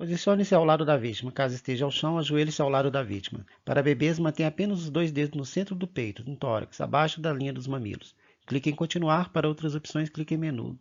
Posicione-se ao lado da vítima. Caso esteja ao chão, ajoelhe-se ao lado da vítima. Para bebês, mantenha apenas os dois dedos no centro do peito, no tórax, abaixo da linha dos mamilos. Clique em continuar. Para outras opções, clique em menu.